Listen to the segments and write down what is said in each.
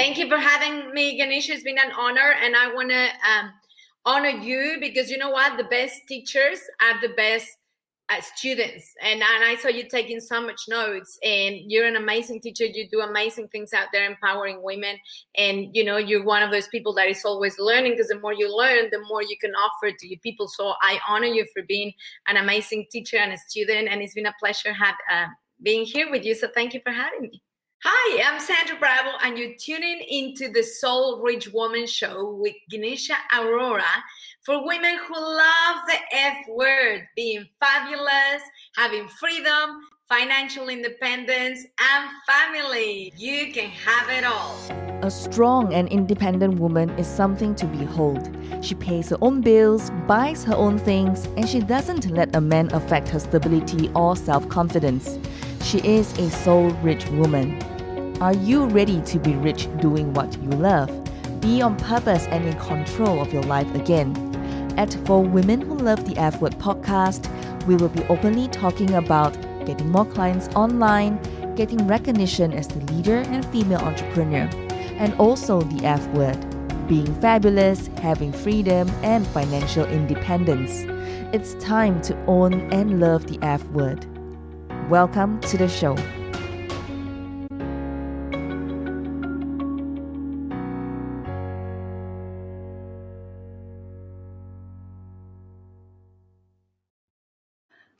Thank you for having me, Ganesha. It's been an honor, and I want to um, honor you because you know what? The best teachers are the best uh, students and, and i saw you taking so much notes and you're an amazing teacher you do amazing things out there empowering women and you know you're one of those people that is always learning because the more you learn the more you can offer to your people so i honor you for being an amazing teacher and a student and it's been a pleasure have, uh, being here with you so thank you for having me Hi, I'm Sandra Bravo, and you're tuning into the Soul Rich Woman Show with Ganesha Aurora for women who love the F word, being fabulous, having freedom, financial independence, and family. You can have it all. A strong and independent woman is something to behold. She pays her own bills, buys her own things, and she doesn't let a man affect her stability or self confidence. She is a soul rich woman. Are you ready to be rich doing what you love? Be on purpose and in control of your life again. At For Women Who Love the F Word podcast, we will be openly talking about getting more clients online, getting recognition as the leader and female entrepreneur, and also the F word being fabulous, having freedom, and financial independence. It's time to own and love the F word. Welcome to the show.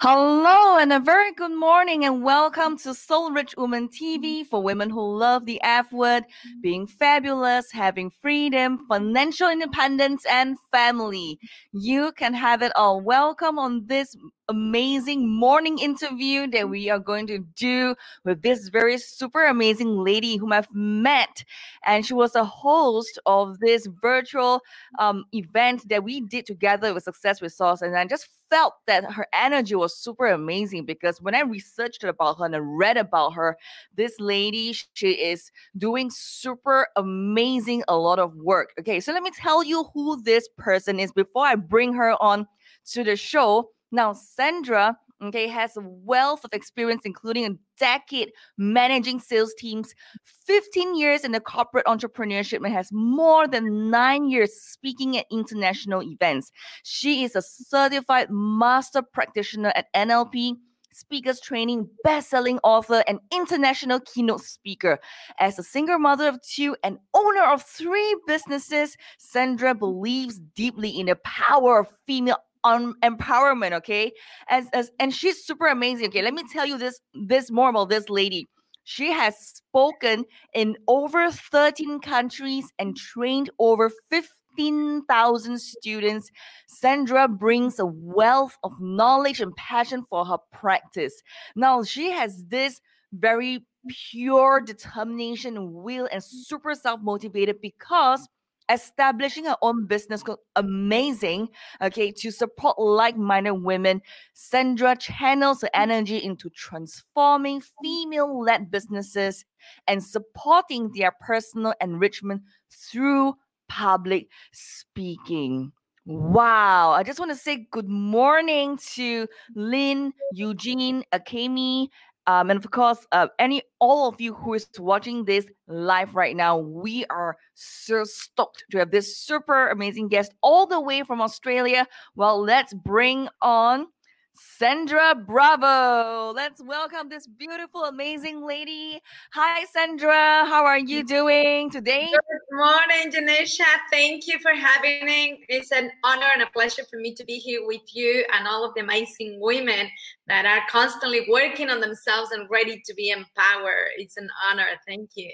Hello and a very good morning and welcome to Soul Rich Woman TV for women who love the F word, being fabulous, having freedom, financial independence, and family. You can have it all. Welcome on this amazing morning interview that we are going to do with this very super amazing lady whom I've met. And she was a host of this virtual um, event that we did together with Success Resource. And I just felt that her energy was super amazing because when I researched about her and I read about her, this lady, she is doing super amazing, a lot of work. Okay, so let me tell you who this person is before I bring her on to the show. Now, Sandra, okay, has a wealth of experience, including a decade managing sales teams, 15 years in the corporate entrepreneurship, and has more than nine years speaking at international events. She is a certified master practitioner at NLP speakers training, best-selling author, and international keynote speaker. As a single mother of two and owner of three businesses, Sandra believes deeply in the power of female on empowerment okay as, as and she's super amazing okay let me tell you this this more this lady she has spoken in over 13 countries and trained over 15,000 students. Sandra brings a wealth of knowledge and passion for her practice. Now, she has this very pure determination, will, and super self motivated because establishing her own business called Amazing, okay, to support like minded women. Sandra channels her energy into transforming female led businesses and supporting their personal enrichment through public speaking. Wow. I just want to say good morning to Lynn, Eugene, Akemi, um, and of course, uh, any all of you who is watching this live right now, we are so stoked to have this super amazing guest all the way from Australia. Well, let's bring on Sandra Bravo. Let's welcome this beautiful, amazing lady. Hi, Sandra. How are you doing today? Good morning, Ganesha. Thank you for having me. It's an honor and a pleasure for me to be here with you and all of the amazing women that are constantly working on themselves and ready to be empowered. It's an honor. Thank you.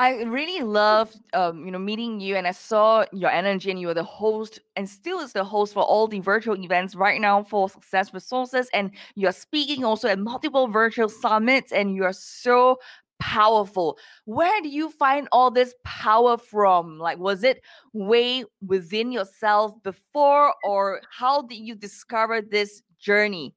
I really loved, um, you know, meeting you, and I saw your energy, and you were the host, and still is the host for all the virtual events right now for Success Resources, and you are speaking also at multiple virtual summits, and you are so powerful. Where do you find all this power from? Like, was it way within yourself before, or how did you discover this journey?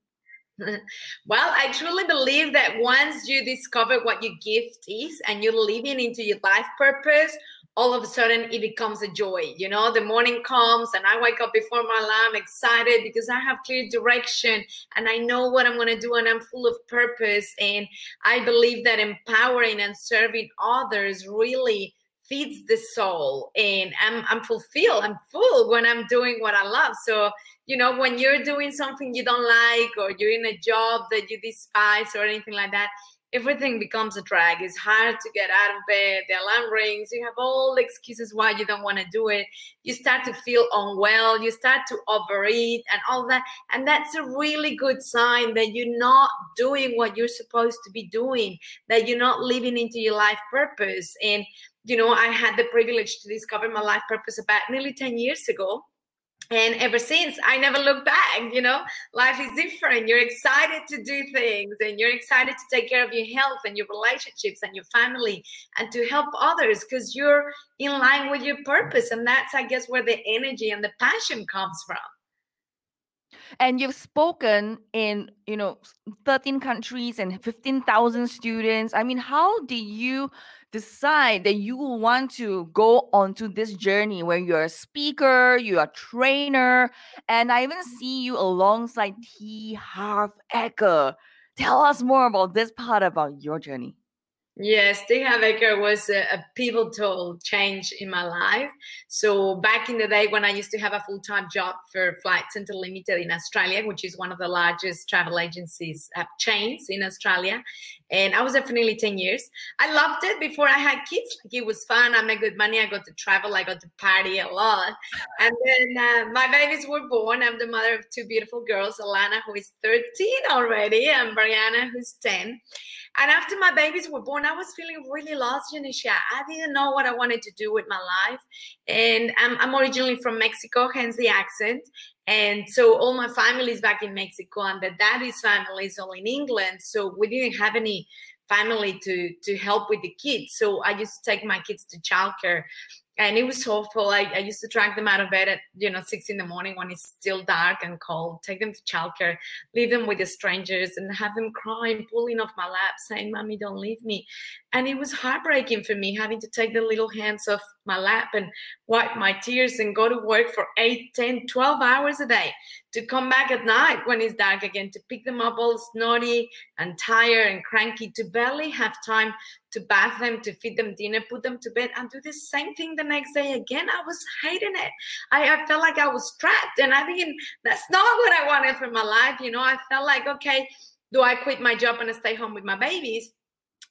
well, I truly believe that once you discover what your gift is and you're living into your life purpose, all of a sudden it becomes a joy. You know, the morning comes and I wake up before my alarm excited because I have clear direction and I know what I'm going to do and I'm full of purpose. And I believe that empowering and serving others really feeds the soul and I'm, I'm fulfilled. I'm full when i'm doing what i love. So you know when you're doing something you don't like or you're in a job that you despise or anything like that everything becomes a drag. It's hard to get out of bed. The alarm rings. You have all the excuses why you don't want to do it. You start to feel unwell. You start to overeat and all that. And that's a really good sign that you're not doing what you're supposed to be doing, that you're not living into your life purpose. And, you know, I had the privilege to discover my life purpose about nearly 10 years ago and ever since i never looked back you know? Life is different. You're excited to do things and you're excited to take care of your health and your relationships and your family and to help others because you're in line with your purpose. And that's i guess where the energy and the passion comes from. And you've spoken in you know 13 countries and 15,000 students. I mean how did you decide that you want to go onto this journey where you're a speaker, you're a trainer, and I even see you alongside T. Harv Eker. Tell us more about this part about your journey. Yes, T. Harv Eker was a, a, pivotal change in my life. So back in the day when I used to have a full-time job for Flight Centre Limited in Australia, which is one of the largest travel agencies uh, chains in Australia, and I was there for nearly 10 years. I loved it before I had kids. Like it was fun. I made good money. I got to travel. I got to party a lot. And then uh, my babies were born. I'm the mother of two beautiful girls, Alana, who is 13 already, and Brianna, who's 10. And after my babies were born, I was feeling really lost, Ganesha. I didn't know what I wanted to do with my life. And I'm, I'm originally from Mexico, hence the accent. And so all my family is back in Mexico, and the daddy's family is all in England. So we didn't have any family to to help with the kids. So I used to take my kids to childcare and it was awful. I, I used to drag them out of bed at you know six in the morning when it's still dark and cold. Take them to childcare, leave them with the strangers, and have them crying, pulling off my lap, saying, "Mommy, don't leave me." And it was heartbreaking for me having to take the little hands off my lap and wipe my tears and go to work for 8, 10, 12 hours a day to come back at night when it's dark again to pick them up all snotty and tired and cranky to barely have time to bath them, to feed them dinner, put them to bed, and do the same thing the next day again. I was hating it. I, I felt like I was trapped. And I think that's not what I wanted for my life. You know, I felt like, okay, do I quit my job and stay home with my babies?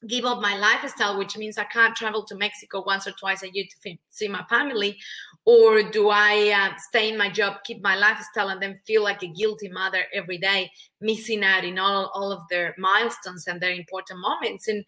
Give up my lifestyle, which means I can't travel to Mexico once or twice a year to see my family, or do I uh, stay in my job, keep my lifestyle, and then feel like a guilty mother every day, missing out in all, all of their milestones and their important moments? And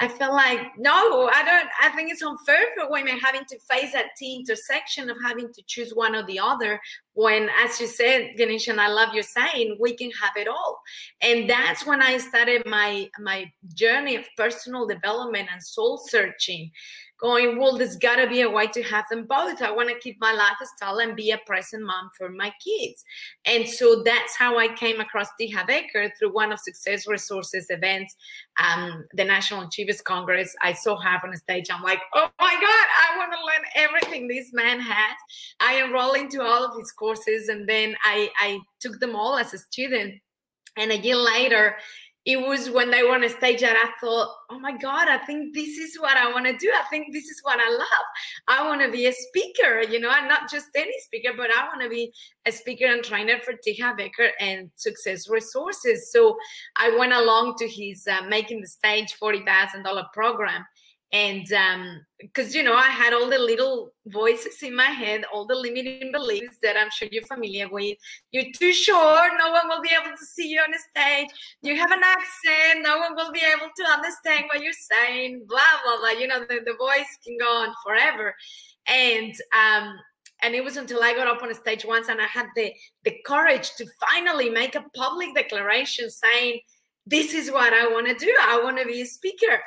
I felt like, no, I don't. I think it's unfair for women having to face that T intersection of having to choose one or the other. When, as you said, Ganesh, and I love your saying, we can have it all. And that's when I started my my journey of personal development and soul searching going, well, there's got to be a way to have them both. I want to keep my lifestyle and be a present mom for my kids. And so that's how I came across. Harv Eker through one of Success Resources events, um, the National Achievers Congress. I saw her on stage. I'm like, oh my God, I want to learn everything this man has. I enrolled into all of his courses and then I, I took them all as a student. And a year later, it was when they were on a stage that I thought, oh my God, I think this is what I want to do. I think this is what I love. I want to be a speaker, you know, and not just any speaker, but I want to be a speaker and trainer for T. Becker and Success Resources. So I went along to his uh, Making the Stage $40,000 program and um because you know i had all the little voices in my head all the limiting beliefs that i'm sure you're familiar with you're too short no one will be able to see you on the stage you have an accent no one will be able to understand what you're saying blah blah blah you know the, the voice can go on forever and um and it was until I got up on a stage once and I had the the courage to finally make a public declaration saying, "This is what I want to do. I want to be a speaker."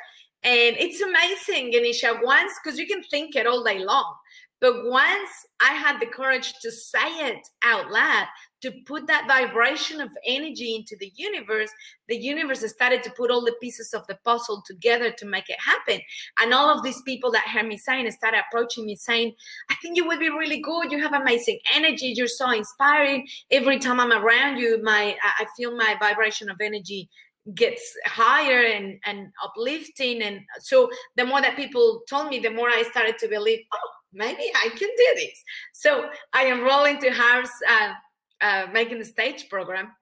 And it's amazing, Ganesha, once, because you can think it all day long. But once I had the courage to say it out loud, to put that vibration of energy into the universe, the universe started to put all the pieces of the puzzle together to make it happen. And all of these people that heard me saying started approaching me saying, I think you would be really good. You have amazing energy. You're so inspiring. Every time I'm around you, my I feel my vibration of energy gets higher and and uplifting. And so the more that people told me the more i started to believe oh maybe i can do this. So i enrolled into Harv's uh, uh, making the stage program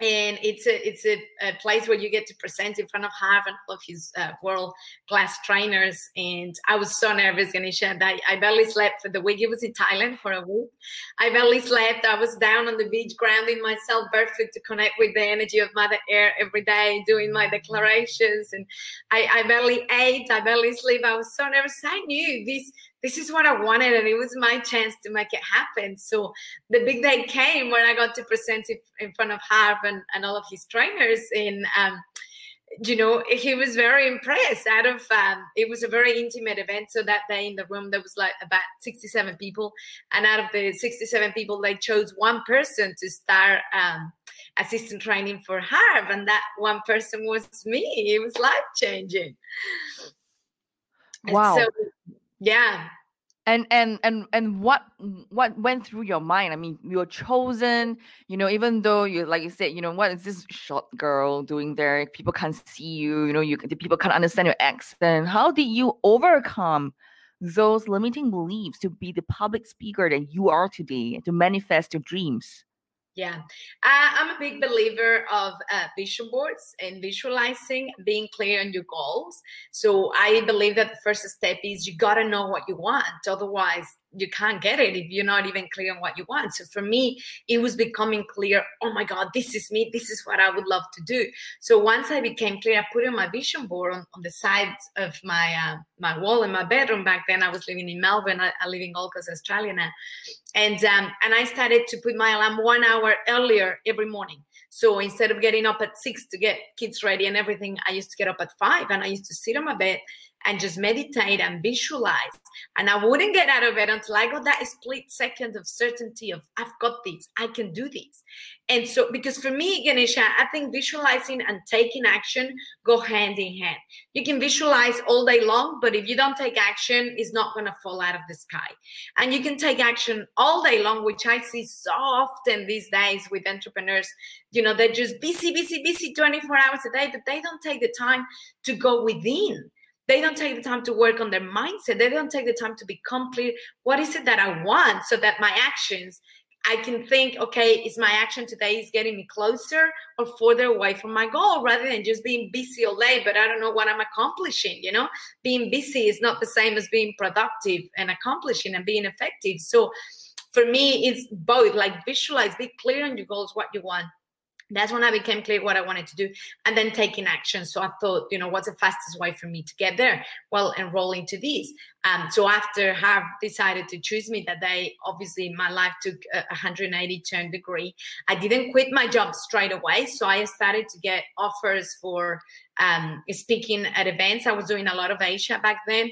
and it's a it's a, a, place where you get to present in front of Harv and all of his uh, world class trainers. And I was so nervous, Ganesha, I, I barely slept for the week. It was in Thailand for a week. I barely slept. I was down on the beach, grounding myself barefoot to connect with the energy of Mother Air every day, doing my declarations. And I, I barely ate. I barely sleep. I was so nervous. I knew this this is what I wanted, and it was my chance to make it happen. So the big day came when I got to present it in front of Harv and, and all of his trainers. And um, you know, he was very impressed. Out of um, it was a very intimate event. So that day in the room there was like about sixty-seven people, and out of the sixty-seven people, they chose one person to start. Um, assistant training for Harv, and that one person was me. It was life changing. Wow. So, yeah. And and and and what what went through your mind? I mean you're chosen you know even though you like you said you know what is this short girl doing there? People can't see you you know you people can't understand your accent. How did you overcome those limiting beliefs to be the public speaker that you are today to manifest your dreams yeah, uh, I'm a big believer of uh, vision boards and visualizing, being clear on your goals. So I believe that the first step is you got to know what you want. Otherwise, you can't get it if you're not even clear on what you want. So for me, it was becoming clear. Oh my God, this is me. This is what I would love to do. So once I became clear, I put in my vision board on, on the side of my uh, my wall in my bedroom. Back then, I was living in Melbourne. I, I live in Gold Coast, Australia now, and um, and I started to put my alarm one hour earlier every morning. So instead of getting up at six to get kids ready and everything, I used to get up at five and I used to sit on my bed and just meditate and visualize. And I wouldn't get out of bed until I got that split second of certainty of I've got this, I can do this. And so, because for me, Ganesha, I think visualizing and taking action go hand in hand. You can visualize all day long, but if you don't take action, it's not going to fall out of the sky. And you can take action all day long, which I see so often these days with entrepreneurs. You know, they're just busy, busy, busy 24 hours a day, but they don't take the time to go within they don't take the time to work on their mindset. They don't take the time to become clear what is it that i want so that my actions i can think okay is my action today is getting me closer or further away from my goal rather than just being busy all day but i don't know what i'm accomplishing you know? Being busy is not the same as being productive and accomplishing and being effective. So for me it's both. Like visualize be clear on your goals what you want that's when I became clear what I wanted to do and then taking action. So I thought, you know, what's the fastest way for me to get there? Well, enroll into these. Um, so after Harv decided to choose me that day, obviously my life took a 180 turn degree. I didn't quit my job straight away. So I started to get offers for um, speaking at events. I was doing a lot of Asia back then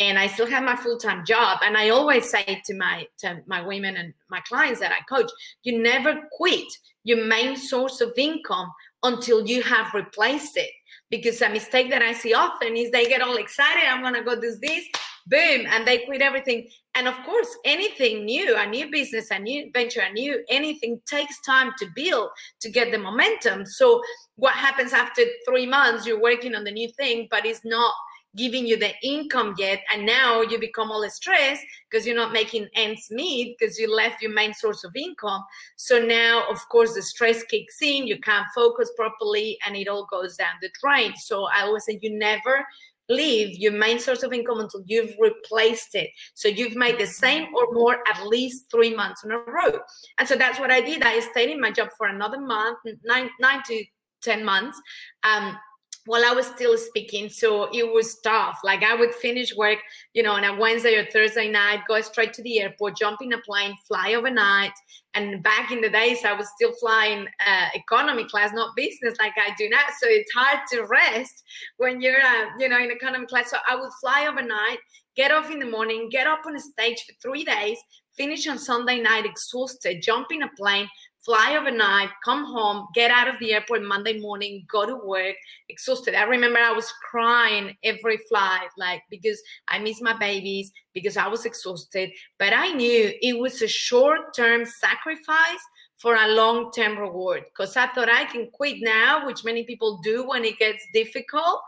and I still have my full-time job. And I always say to my to my women and my clients that I coach, you never quit your main source of income until you have replaced it. Because a mistake that I see often is they get all excited, I'm gonna go do this, boom, and they quit everything. And of course, anything new, a new business, a new venture, a new anything takes time to build to get the momentum. So what happens after three months, you're working on the new thing, but it's not giving you the income yet and now you become all stressed because you're not making ends meet because you left your main source of income so now of course the stress kicks in you can't focus properly and it all goes down the drain so i always say you never leave your main source of income until you've replaced it. So you've made the same or more at least three months in a row. And so that's what I did. I stayed in my job for another month, nine, nine to 10 months. Um, while I was still speaking. So it was tough. Like I would finish work, you know, on a Wednesday or Thursday night, go straight to the airport, jump in a plane, fly overnight. And back in the days, I was still flying uh, economy class, not business like I do now. So it's hard to rest when you're, uh, you know, in economy class. So I would fly overnight, get off in the morning, get up on a stage for three days, finish on Sunday night exhausted, jump in a plane, fly overnight, come home, get out of the airport Monday morning, go to work, exhausted. I remember I was crying every flight, like because I miss my babies, because I was exhausted. But I knew it was a short term sacrifice for a long term reward because I thought I can quit now, which many people do when it gets difficult,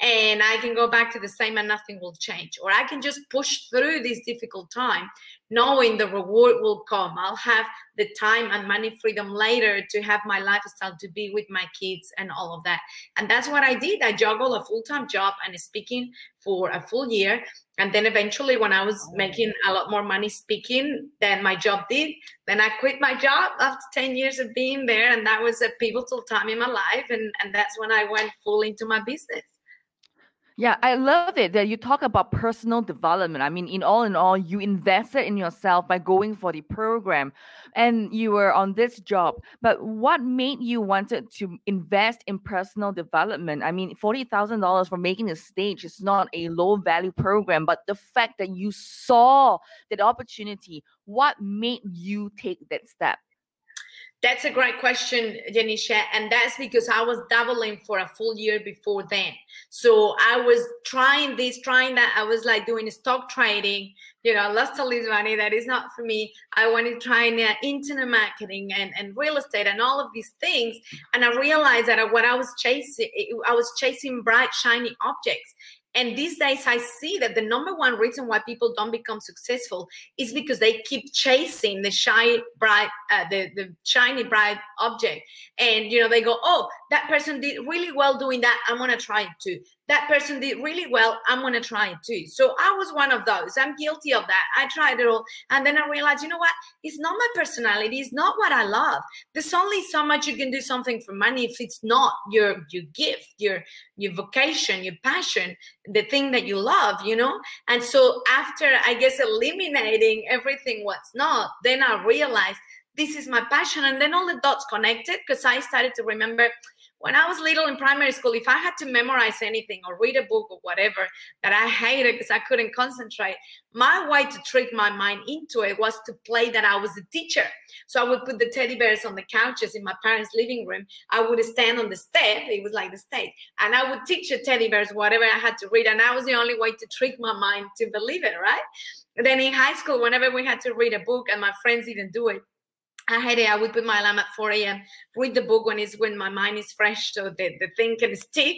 and I can go back to the same and nothing will change. Or I can just push through this difficult time knowing the reward will come. I'll have the time and money freedom later to have my lifestyle to be with my kids and all of that. And that's what I did. I juggled a full time job and speaking for a full year. And then eventually, when I was oh. making a lot more money speaking than my job did, then I quit my job after 10 years of being there. And that was a pivotal time in my life. And, and that's when I went full into my business. Yeah, I love it that you talk about personal development. I mean, in all in all, you invested in yourself by going for the program and you were on this job. But what made you wanted to invest in personal development? I mean, $40,000 for making a stage is not a low value program, but the fact that you saw that opportunity, what made you take that step? That's a great question, Ganesha. And that's because I was doubling for a full year before then. So I was trying this, trying that. I was like doing stock trading, you know, lost all this money. That is not for me. I wanted to try uh, internet marketing and, and real estate and all of these things. And I realized that what I was chasing, I was chasing bright, shiny objects. And these days, I see that the number one reason why people don't become successful is because they keep chasing the shy, bright, uh, the the shiny, bright object, and you know they go, "Oh, that person did really well doing that. I'm gonna try it too." That person did really well. I'm going to try it too. So I was one of those. I'm guilty of that. I tried it all. And then I realized, you know what? It's not my personality. It's not what I love. There's only so much you can do something for money if it's not your, your gift, your, your vocation, your passion, the thing that you love, you know? And so after, I guess, eliminating everything what's not, then I realized this is my passion. And then all the dots connected because I started to remember – when I was little in primary school, if I had to memorize anything or read a book or whatever that I hated because I couldn't concentrate, my way to trick my mind into it was to play that I was a teacher. So I would put the teddy bears on the couches in my parents' living room. I would stand on the step, it was like the stage, and I would teach the teddy bears whatever I had to read. And that was the only way to trick my mind to believe it, right? And then in high school, whenever we had to read a book and my friends didn't do it, I had it. I would put my alarm at 4 a.m. Read the book when it's when my mind is fresh, so the, the thing can stick.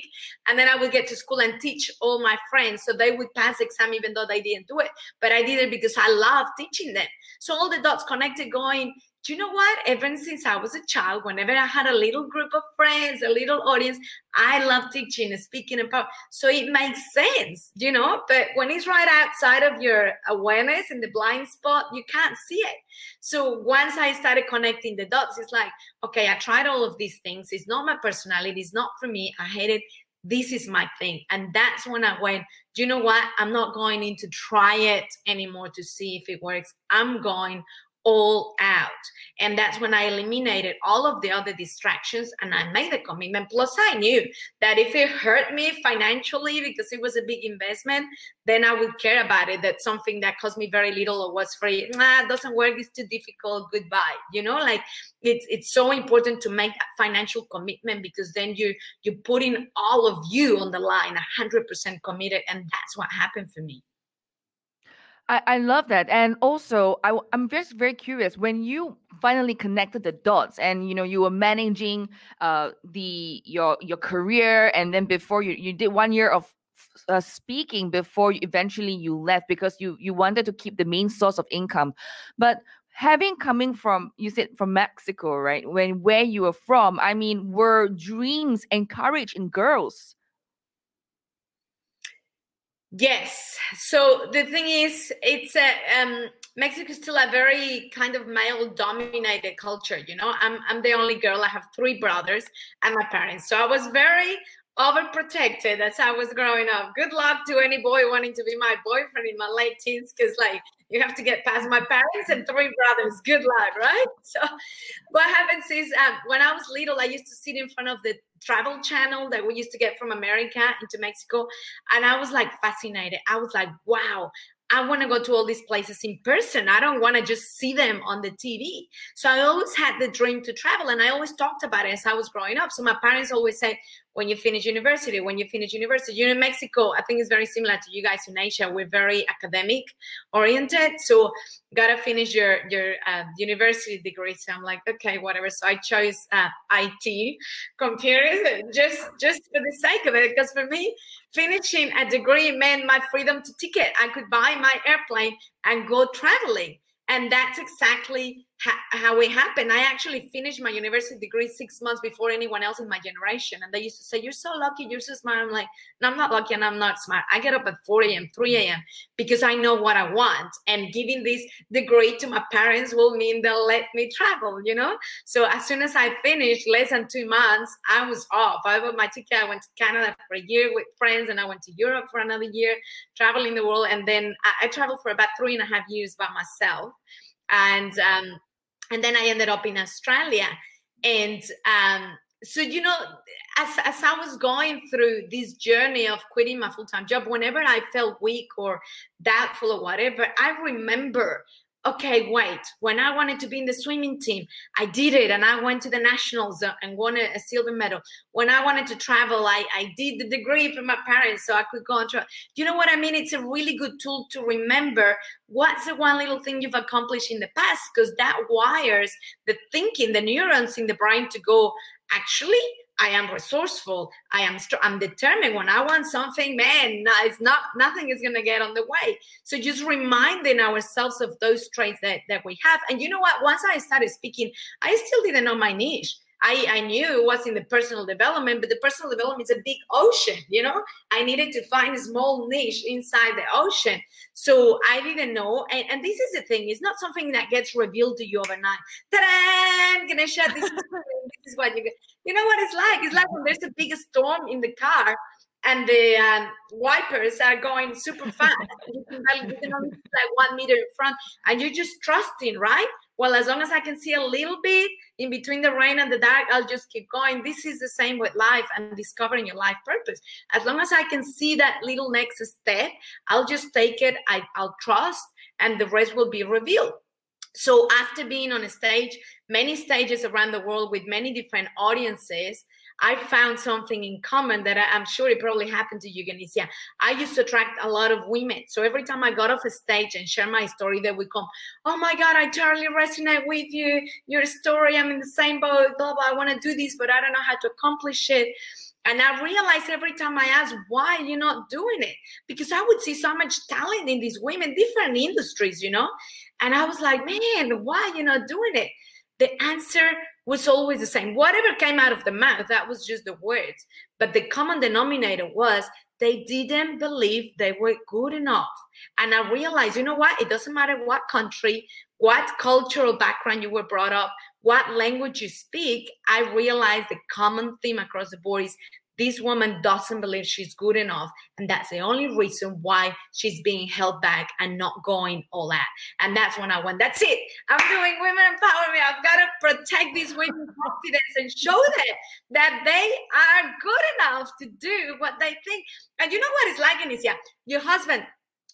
And then I would get to school and teach all my friends, so they would pass exam even though they didn't do it. But I did it because I love teaching them. So all the dots connected, going do you know what? Ever since I was a child, whenever I had a little group of friends, a little audience, I love teaching and speaking about. So it makes sense, you know. But when it's right outside of your awareness in the blind spot, you can't see it. So once I started connecting the dots, it's like, okay, I tried all of these things. It's not my personality. It's not for me. I hate it. This is my thing. And that's when I went, do you know what? I'm not going in to try it anymore to see if it works. I'm going all out. And that's when I eliminated all of the other distractions and I made the commitment. Plus, I knew that if it hurt me financially because it was a big investment, then I would care about it. That something that cost me very little or was free, nah, doesn't work, it's too difficult, goodbye. You know, like it's it's so important to make that financial commitment because then you you're putting all of you on the line, hundred percent committed. And that's what happened for me. I, I love that. And also, I, I'm just very curious when you finally connected the dots and you know you were managing uh the your your career and then before you you did one year of uh, speaking before eventually you left because you you wanted to keep the main source of income. But having coming from you said from mexico right? When where you were from i mean were dreams encouraged in girls Yes. So the thing is, it's a um, Mexico is still a very kind of male-dominated culture. You know, I'm I'm the only girl. I have three brothers and my parents. So I was very overprotected as I was growing up. Good luck to any boy wanting to be my boyfriend in my late teens, because like you have to get past my parents and three brothers. Good luck, right? So what happens is um, when I was little, I used to sit in front of the travel channel that we used to get from America into Mexico, and I was like fascinated. I was like, wow, I want to go to all these places in person. I don't want to just see them on the TV. So I always had the dream to travel and I always talked about it as I was growing up. So my parents always said, when you finish university, when you finish university, you know, in Mexico, I think it's very similar to you guys in Asia. We're very academic oriented. So gotta finish your your uh, university degree. So I'm like, okay, whatever. So I chose uh, IT, computers, just just for the sake of it, because for me, finishing a degree meant my freedom to ticket. I could buy my airplane and go traveling, and that's exactly ha- how it happened. I actually finished my university degree six months before anyone else in my generation. And they used to say, You're so lucky, you're so smart. I'm like, No, I'm not lucky and I'm not smart. I get up at 4 a.m., 3 a.m. because I know what I want. And giving this degree to my parents will mean they'll let me travel, you know? So as soon as I finished, less than two months, I was off. I bought my ticket. I went to Canada for a year with friends and I went to Europe for another year, traveling the world. And then I, I traveled for about three and a half years by myself. And um, and then I ended up in Australia. And um, so, you know, as, as I was going through this journey of quitting my full time job, whenever I felt weak or doubtful or whatever, I remember okay, wait, when I wanted to be in the swimming team, I did it and I went to the nationals and won a, silver medal. When I wanted to travel, I, I did the degree from my parents so I could go on travel. You know what I mean? It's a really good tool to remember what's the one little thing you've accomplished in the past because that wires the thinking, the neurons in the brain to go, actually, I am resourceful. I am str- I'm determined. When I want something, man, it's not nothing is gonna get on the way. So just reminding ourselves of those traits that that we have. And you know what? Once I started speaking, I still didn't know my niche. I, I knew it was in the personal development, but the personal development is a big ocean, you know? I needed to find a small niche inside the ocean. So I didn't know. And, and this is the thing, it's not something that gets revealed to you overnight. Ta-da! Ganesha, this is, this is what you get. You know what it's like? It's like when there's a big storm in the car and the um, wipers are going super fast. you can, you can only like one meter in front, and you're just trusting, right? Well, as long as I can see a little bit in between the rain and the dark, I'll just keep going. This is the same with life and discovering your life purpose. As long as I can see that little next step, I'll just take it. I, I'll trust, and the rest will be revealed. So after being on a stage, many stages around the world with many different audiences, I found something in common that I, am sure it probably happened to you, Ganesha. I used to attract a lot of women. So every time I got off a stage and share my story, they would come, Oh my God, I totally resonate with you. Your story, I'm in the same boat, blah, blah. I want to do this, but I don't know how to accomplish it. And I realized every time I asked, why you're you not doing it? Because I would see so much talent in these women, different industries, you know? And I was like, man, why you're you not doing it? The answer was always the same. Whatever came out of the mouth, that was just the words. But the common denominator was they didn't believe they were good enough. And I realized, you know what? It doesn't matter what country, what cultural background you were brought up, what language you speak. I realized the common theme across the board is this woman doesn't believe she's good enough. And that's the only reason why she's being held back and not going all out. And that's when I went, that's it. I'm doing women empowerment. I've got to protect these women's confidence and show them that they are good enough to do what they think. And you know what it's like, Anicia? Your husband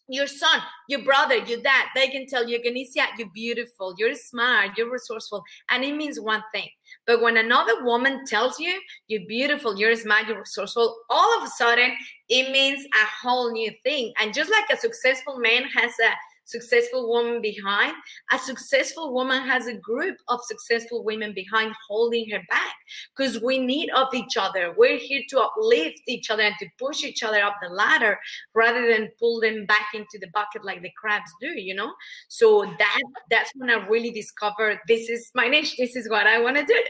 your son, your brother, your dad, they can tell you, Ganesha, you're beautiful, you're smart, you're resourceful. And it means one thing. But when another woman tells you you're beautiful, you're smart, you're resourceful, all of a sudden it means a whole new thing. And just like a successful man has a successful woman behind. A successful woman has a group of successful women behind holding her back because we need of each other. We're here to uplift each other and to push each other up the ladder rather than pull them back into the bucket like the crabs do, you know? So that that's when I really discovered this is my niche. This is what I want to do.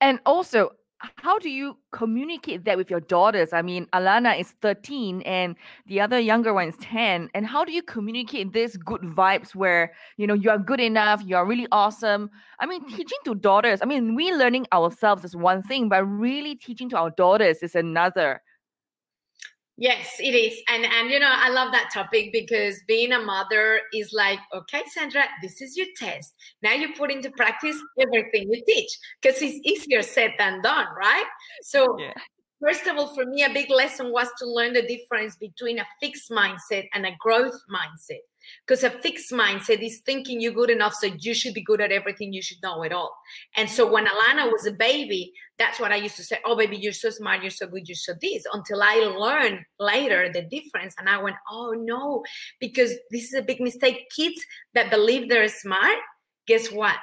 And also, how do you communicate that with your daughters? I mean, Alana is 13 and the other younger one is 10. And how do you communicate this good vibes where, you know, you are good enough, you are really awesome? I mean, mm. teaching to daughters, I mean, we learning ourselves is one thing, but really teaching to our daughters is another. Yes, it is. And and you know, I love that topic because being a mother is like, okay, Sandra, this is your test. Now you put into practice everything you teach because it's easier said than done, right? So yeah. First of all, for me, a big lesson was to learn the difference between a fixed mindset and a growth mindset. Because a fixed mindset is thinking you're good enough, so you should be good at everything, you should know it all. And so when Alana was a baby, that's what I used to say, Oh, baby, you're so smart, you're so good, you're so this, until I learned later the difference. And I went, Oh, no, because this is a big mistake. Kids that believe they're smart, guess what?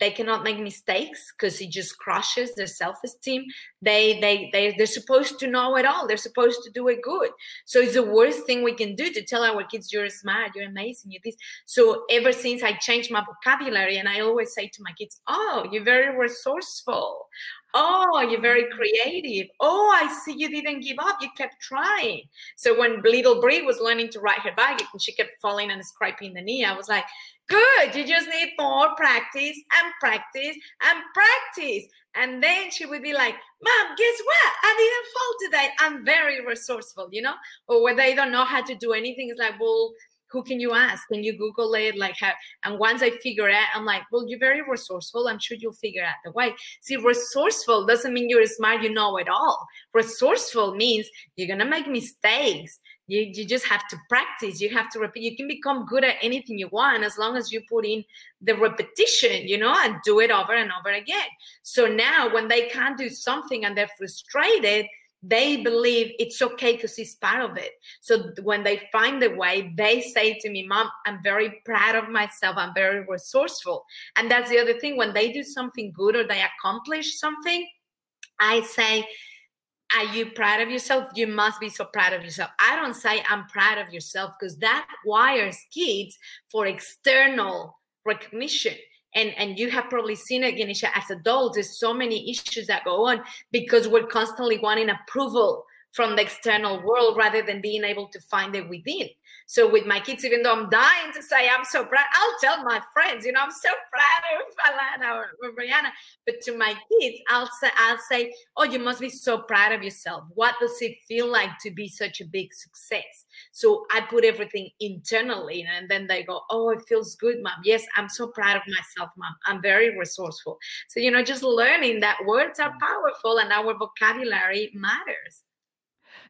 They cannot make mistakes because it just crushes their self-esteem. They they they they're supposed to know it all. They're supposed to do it good. So it's the worst thing we can do to tell our kids you're smart you're amazing you're this. So ever since i changed my vocabulary and i always say to my kids oh you're very resourceful Oh, you're very creative. Oh, I see you didn't give up. You kept trying. So when little Brie was learning to ride her bike and she kept falling and scraping the knee, I was like, good. You just need more practice and practice and practice. And then she would be like, Mom, guess what? I didn't fall today. I'm very resourceful, you know? Or when they don't know how to do anything, it's like, well, who can you ask? Can you Google it? Like, how, and once I figure it I'm like, well, you're very resourceful. I'm sure you'll figure out the way. See, resourceful doesn't mean you're smart, you know it all. Resourceful means you're to make mistakes. You, you just have to practice. You have to repeat. You can become good at anything you want as long as you put in the repetition, you know, and do it over and over again. So now when they can't do something and they're frustrated, they believe it's okay because it's part of it. So when they find the way, they say to me, Mom, I'm very proud of myself. I'm very resourceful. And that's the other thing. When they do something good or they accomplish something, I say, Are you proud of yourself? You must be so proud of yourself. I don't say I'm proud of yourself because that wires kids for external recognition and and you have probably seen it Ganesha as adults there's so many issues that go on because we're constantly wanting approval from the external world rather than being able to find it within so with my kids, even though I'm dying to say I'm so proud, I'll tell my friends, you know, I'm so proud of Alana or, Brianna. But to my kids, I'll say, I'll say, oh, you must be so proud of yourself. What does it feel like to be such a big success? So I put everything internally, and then they go, oh, it feels good, mom. Yes, I'm so proud of myself, mom. I'm very resourceful. So you know, just learning that words are mm. powerful and our vocabulary matters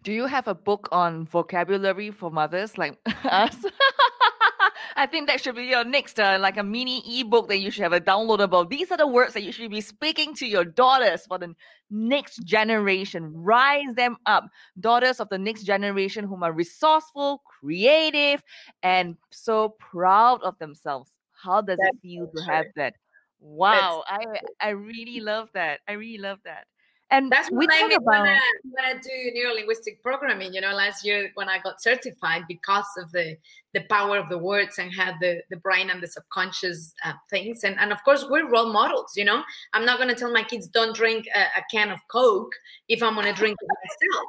do you have a book on vocabulary for mothers like us? I think that should be your next, uh, like a mini ebook that you should have a downloadable. These are the words that you should be speaking to your daughters for the next generation. Rise them up. Daughters of the next generation whom are resourceful, creative, and so proud of themselves. How does That's it feel to have that? Wow, I I really love that. I really love that. And that's what made me about... want to do neuro linguistic programming. You know, last year when I got certified because of the the power of the words and had the the brain and the subconscious uh, things. And and of course we're role models. You know, I'm not going to tell my kids don't drink a, a can of Coke if I'm going to drink it myself.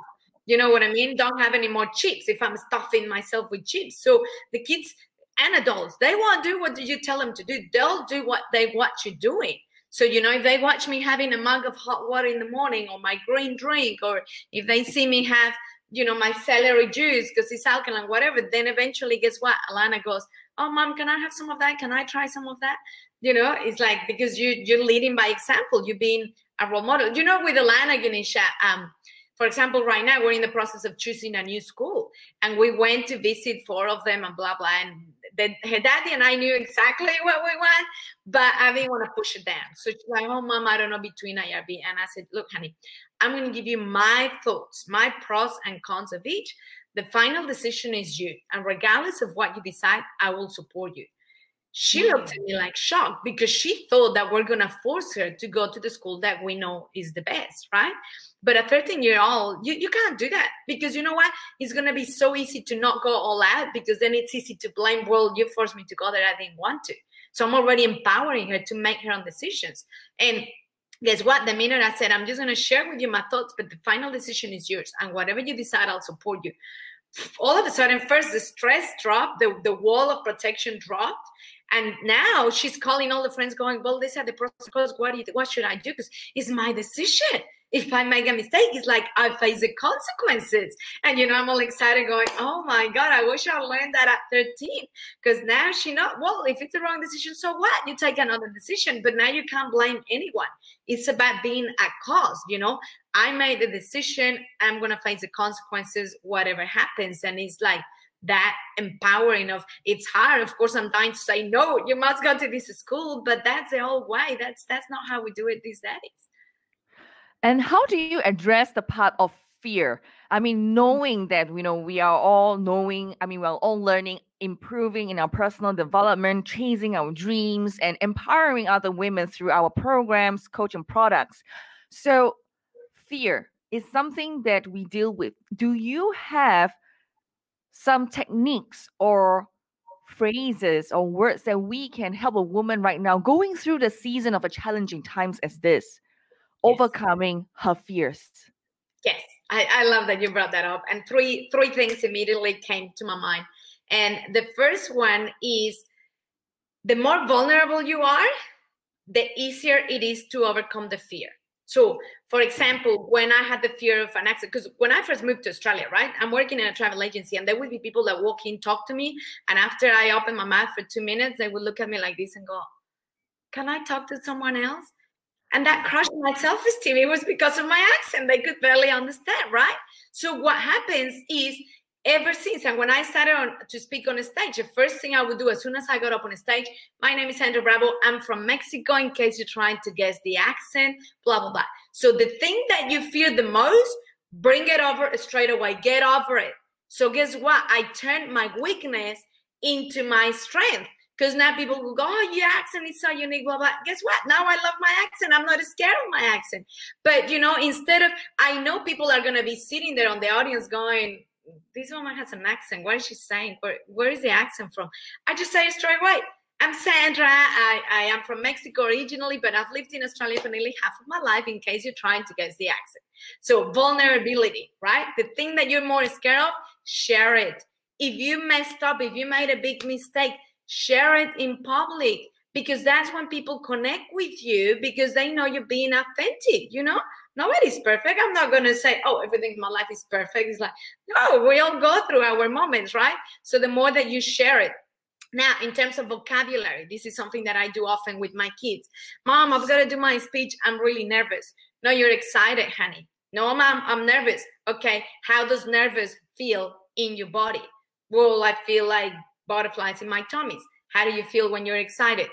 You know what I mean? Don't have any more chips if I'm stuffing myself with chips. So the kids and adults, they won't do what you tell them to do. They'll do what they watch you doing. So, you know, if they watch me having a mug of hot water in the morning or my green drink, or if they see me have, you know, my celery juice because it's alkaline, whatever, then eventually, guess what? Alana goes, Oh, mom, can I have some of that? Can I try some of that? You know, it's like because you, you're leading by example, you're being a role model. You know, with Alana Ganesha, um, for example, right now we're in the process of choosing a new school, and we went to visit four of them and blah blah. And the, her daddy and I knew exactly what we want, but I didn't want to push it down. So she's like, "Oh, mom, I don't know between IRB." And I said, "Look, honey, I'm going to give you my thoughts, my pros and cons of each. The final decision is you, and regardless of what you decide, I will support you." She mm. looked at me like shocked because she thought that we're going to force her to go to the school that we know is the best, right? But a 13 year old, you, you can't do that because you know what? It's going to be so easy to not go all out because then it's easy to blame, well, you forced me to go there. I didn't want to. So I'm already empowering her to make her own decisions. And guess what? The minute I said, I'm just going to share with you my thoughts, but the final decision is yours. And whatever you decide, I'll support you. All of a sudden, first the stress dropped, the, the wall of protection dropped. And now she's calling all the friends, going, Well, these are the protocols. What, what should I do? Because it's my decision if I make a mistake, it's like I face the consequences. And you know, I'm all excited, going, "Oh my god, I wish I learned that at 13." Because now she know, well, if it's the wrong decision, so what? You take another decision, but now you can't blame anyone. It's about being at cause. You know, I made the decision. I'm gonna face the consequences, whatever happens. And it's like that empowering of it's hard of course i'm trying to say no you must go to this school but that's the whole way that's that's not how we do it these days and how do you address the part of fear? I mean, knowing that you know we are all knowing, I mean, we're all learning, improving in our personal development, chasing our dreams, and empowering other women through our programs, coaching products. So, fear is something that we deal with. Do you have some techniques or phrases or words that we can help a woman right now going through the season of a challenging times as this? overcoming her fears. Yes, I, I love that you brought that up. And three three things immediately came to my mind. And the first one is the more vulnerable you are, the easier it is to overcome the fear. So, for example, when I had the fear of an accident, because when I first moved to Australia, right, I'm working in a travel agency, and there would be people that walk in, talk to me, and after I open my mouth for two minutes, they would look at me like this and go, "Can I talk to someone else?" and that crushed my self-esteem. It was because of my accent. They could barely understand right? So what happens is ever since and when i started on, to speak on a stage the first thing i would do as soon as i got up on a stage my name is sandra bravo i'm from mexico in case you're trying to guess the accent blah blah blah so the thing that you fear the most bring it over straight away get over it so guess what i turned my weakness into my strength because now people will go, oh, your accent is so unique, blah, blah. Guess what? Now I love my accent. I'm not scared of my accent. But, you know, instead of, I know people are going to be sitting there on the audience going, this woman has an accent. What is she saying? Where, where is the accent from? I just say it straight away. I'm Sandra. I, I am from Mexico originally, but I've lived in Australia for nearly half of my life in case you're trying to guess the accent. So, vulnerability, right? The thing that you're more scared of, share it. If you messed up, if you made a big mistake, share it in public because that's when people connect with you because they know you're being authentic you know nobody's perfect. I'm not going to say oh everything in my life is perfect. It's like no we all go through our moments right? So the more that you share it. Now in terms of vocabulary this is something that i do often with my kids. Mom i've got to do my speech. I'm really nervous. No you're excited honey. No mom i'm nervous. Okay how does nervous feel in your body? Well i feel like butterflies in my tummies. How do you feel when you're excited?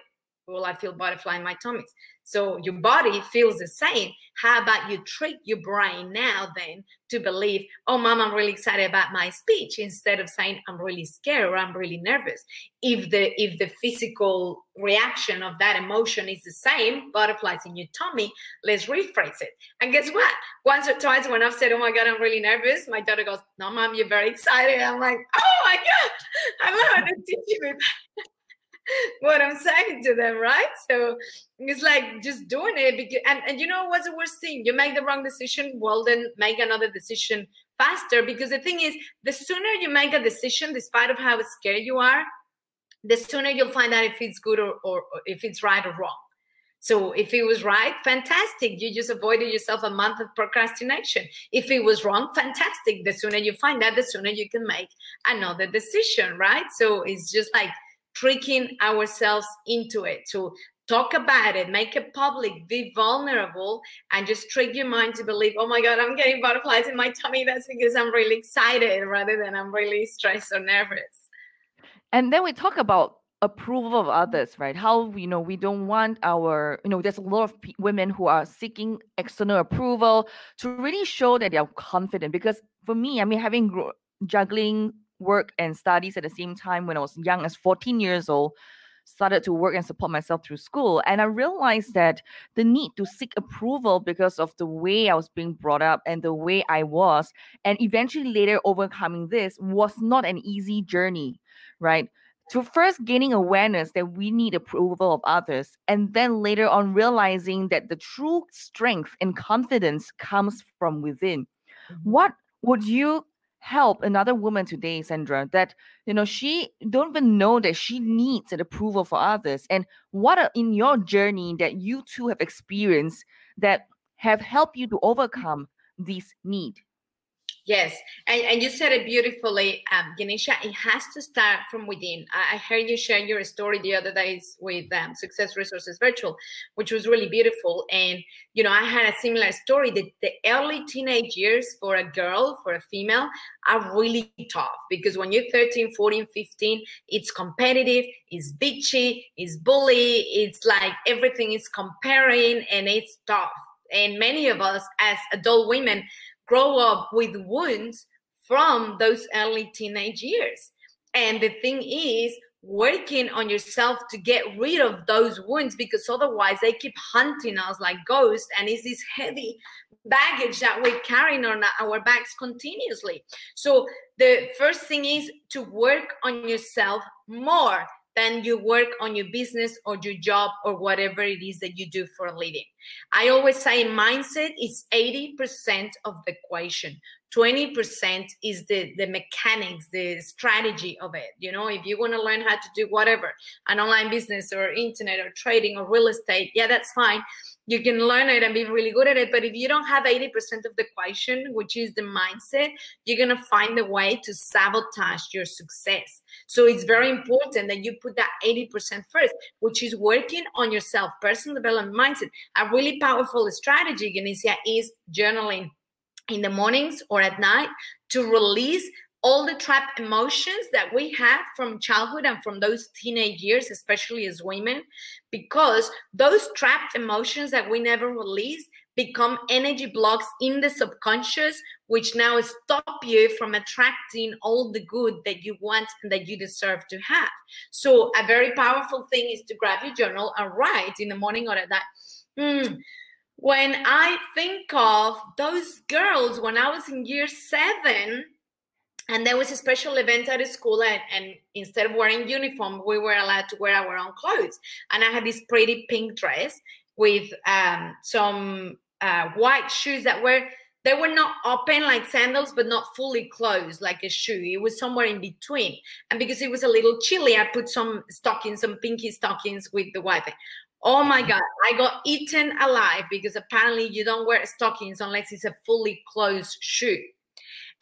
Well, I feel butterfly in my tummy. So your body feels the same. How about you trick your brain now then to believe, oh, mom, I'm really excited about my speech instead of saying I'm really scared or I'm really nervous. If the if the physical reaction of that emotion is the same, butterflies in your tummy, let's rephrase it. And guess what? Once or twice when I've said, oh my God, I'm really nervous, my daughter goes, no, mom, you're very excited. I'm like, oh my God, I love me what I'm saying to them, right? So it's like just doing it. Because, and, and you know what's the worst thing? You make the wrong decision, well, then make another decision faster. Because the thing is, the sooner you make a decision, despite of how scared you are, the sooner you'll find out if it's good or, or, or if it's right or wrong. So if it was right, fantastic. You just avoided yourself a month of procrastination. If it was wrong, fantastic. The sooner you find that, the sooner you can make another decision, right? So it's just like tricking ourselves into it to talk about it make it public be vulnerable and just trick your mind to believe oh my god i'm getting butterflies in my tummy. That's because i'm really excited rather than i'm really stressed or nervous. And then we talk about approval of others right? How you know we don't want our you know there's a lot of p- women who are seeking external approval to really show that they're confident. Because for me i mean having juggling work and studies at the same time when I was young, as 14 years old, started to work and support myself through school. And I realized that the need to seek approval because of the way I was being brought up and the way I was, and eventually later overcoming this was not an easy journey, right? to first gaining awareness that we need approval of others, and then later on realizing that the true strength and confidence comes from within. Mm-hmm. What would you help another woman today, Sandra, that you know she don't even know that she needs an approval for others? And what are in your journey that you too have experienced that have helped you to mm-hmm. overcome this need? Yes, and, and you said it beautifully, um, Ganesha. It has to start from within. I, I heard you share your story the other days with um, Success Resources Virtual, which was really beautiful. And you know, I had a similar story. That the early teenage years for a girl, for a female, are really tough because when you're 13, 14, 15, it's competitive, it's bitchy, it's bully, it's like everything is comparing, and it's tough. And many of us, as adult women grow up with wounds from those early teenage years. And the thing is, working on yourself to get rid of those wounds because otherwise they keep hunting us like ghosts and it's this heavy baggage that we're carrying on our backs continuously so the first thing is to work on yourself more then you work on your business or your job or whatever it is that you do for a living. I always say mindset is 80% of the equation. 20% is the, the mechanics, the strategy of it. You know, if you want to learn how to do whatever, an online business or internet or trading or real estate, yeah, that's fine you can learn it and be really good at it. But if you don't have 80% of the equation, which is the mindset, you're going to find a way to sabotage your success. So it's very important that you put that 80% first, which is working on yourself, personal development mindset. A really powerful strategy, Ganesha, is journaling in the mornings or at night to release all the trapped emotions that we have from childhood and from those teenage years, especially as women, because those trapped emotions that we never release become energy blocks in the subconscious, which now stop you from attracting all the good that you want and that you deserve to have. So, a very powerful thing is to grab your journal and write in the morning or at night. Hmm, when I think of those girls when I was in year seven, and there was a special event at school and, and, instead of wearing uniform we were allowed to wear our own clothes. And i had this pretty pink dress with um, some uh, white shoes that were they were not open like sandals but not fully closed like a shoe. It was somewhere in between. And because it was a little chilly i put some stockings some pinky stockings with the white thing. Oh my God, I got eaten alive because apparently you don't wear stockings unless it's a fully closed shoe.